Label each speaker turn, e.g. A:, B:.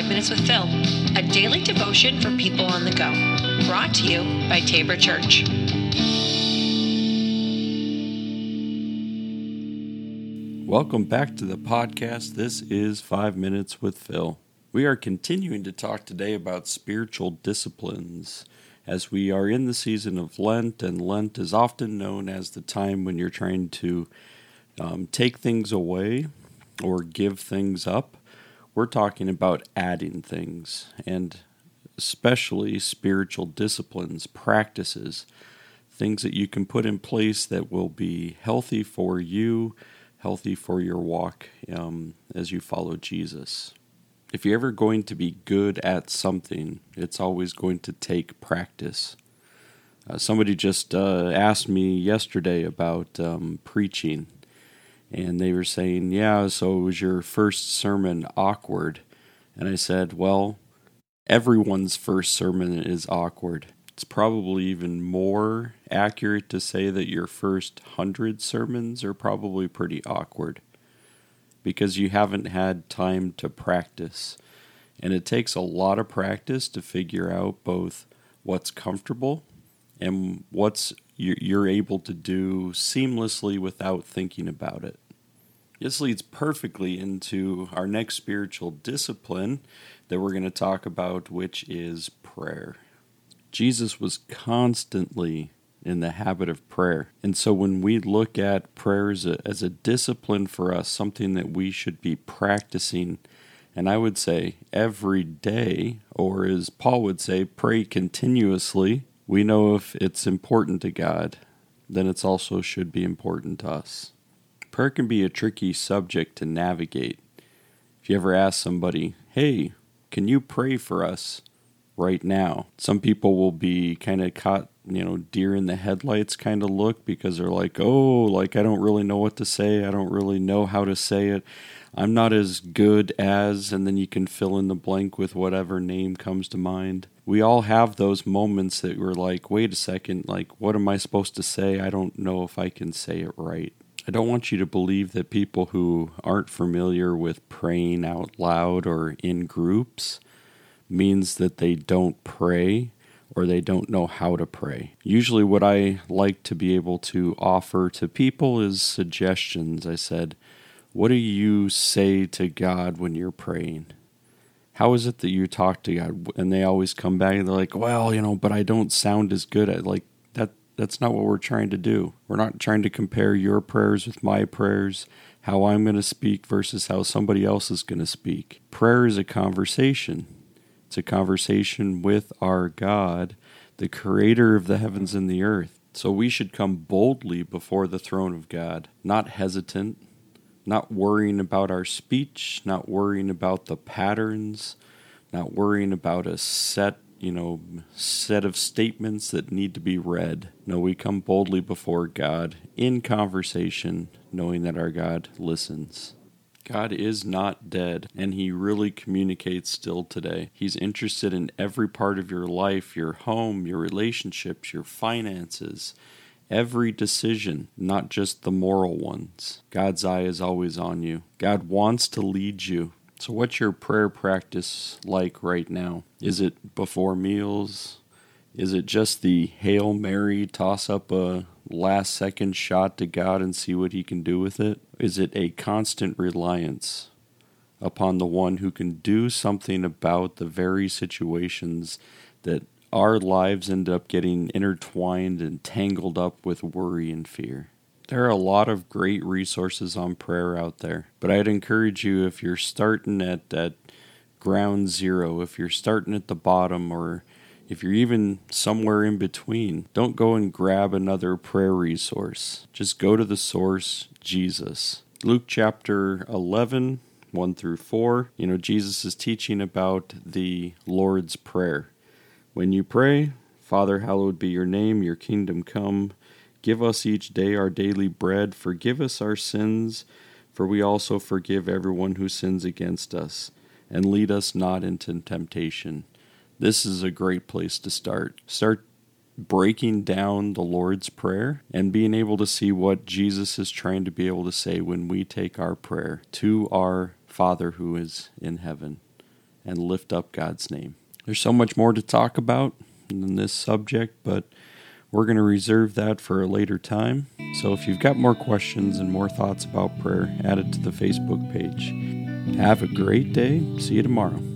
A: Minutes with Phil, a daily devotion for people on the go. Brought to you by Tabor Church.
B: Welcome back to the podcast. This is Five Minutes with Phil. We are continuing to talk today about spiritual disciplines as we are in the season of Lent, and Lent is often known as the time when you're trying to um, take things away or give things up. We're talking about adding things, and especially spiritual disciplines, practices, things that you can put in place that will be healthy for you, healthy for your walk um, as you follow Jesus. If you're ever going to be good at something, it's always going to take practice. Uh, somebody just uh, asked me yesterday about um, preaching and they were saying, Yeah, so was your first sermon awkward? And I said, Well, everyone's first sermon is awkward. It's probably even more accurate to say that your first hundred sermons are probably pretty awkward because you haven't had time to practice. And it takes a lot of practice to figure out both what's comfortable and what's you're able to do seamlessly without thinking about it. This leads perfectly into our next spiritual discipline that we're going to talk about, which is prayer. Jesus was constantly in the habit of prayer. And so when we look at prayer as a, as a discipline for us, something that we should be practicing, and I would say every day, or as Paul would say, pray continuously, we know if it's important to God, then it's also should be important to us. Prayer can be a tricky subject to navigate. If you ever ask somebody, hey, can you pray for us right now? Some people will be kind of caught, you know, deer in the headlights kind of look because they're like, oh, like I don't really know what to say. I don't really know how to say it. I'm not as good as, and then you can fill in the blank with whatever name comes to mind. We all have those moments that we're like, wait a second, like, what am I supposed to say? I don't know if I can say it right. I don't want you to believe that people who aren't familiar with praying out loud or in groups means that they don't pray or they don't know how to pray. Usually, what I like to be able to offer to people is suggestions. I said, What do you say to God when you're praying? How is it that you talk to God? And they always come back and they're like, Well, you know, but I don't sound as good at like that's not what we're trying to do. We're not trying to compare your prayers with my prayers, how I'm going to speak versus how somebody else is going to speak. Prayer is a conversation. It's a conversation with our God, the creator of the heavens and the earth. So we should come boldly before the throne of God, not hesitant, not worrying about our speech, not worrying about the patterns, not worrying about a set you know, set of statements that need to be read. No, we come boldly before God in conversation, knowing that our God listens. God is not dead, and He really communicates still today. He's interested in every part of your life your home, your relationships, your finances, every decision, not just the moral ones. God's eye is always on you. God wants to lead you. So, what's your prayer practice like right now? Is it before meals? Is it just the Hail Mary, toss up a last second shot to God and see what He can do with it? Is it a constant reliance upon the one who can do something about the very situations that our lives end up getting intertwined and tangled up with worry and fear? There are a lot of great resources on prayer out there, but I'd encourage you if you're starting at, at ground zero, if you're starting at the bottom, or if you're even somewhere in between, don't go and grab another prayer resource. Just go to the source, Jesus. Luke chapter 11, 1 through 4, you know, Jesus is teaching about the Lord's Prayer. When you pray, Father, hallowed be your name, your kingdom come. Give us each day our daily bread. Forgive us our sins, for we also forgive everyone who sins against us. And lead us not into temptation. This is a great place to start. Start breaking down the Lord's Prayer and being able to see what Jesus is trying to be able to say when we take our prayer to our Father who is in heaven. and lift up God's name. There's so much more to talk about in this subject, but we're going to reserve that for a later time. So if you've got more questions and more thoughts about prayer, add it to the Facebook page. Have a great day. See you tomorrow.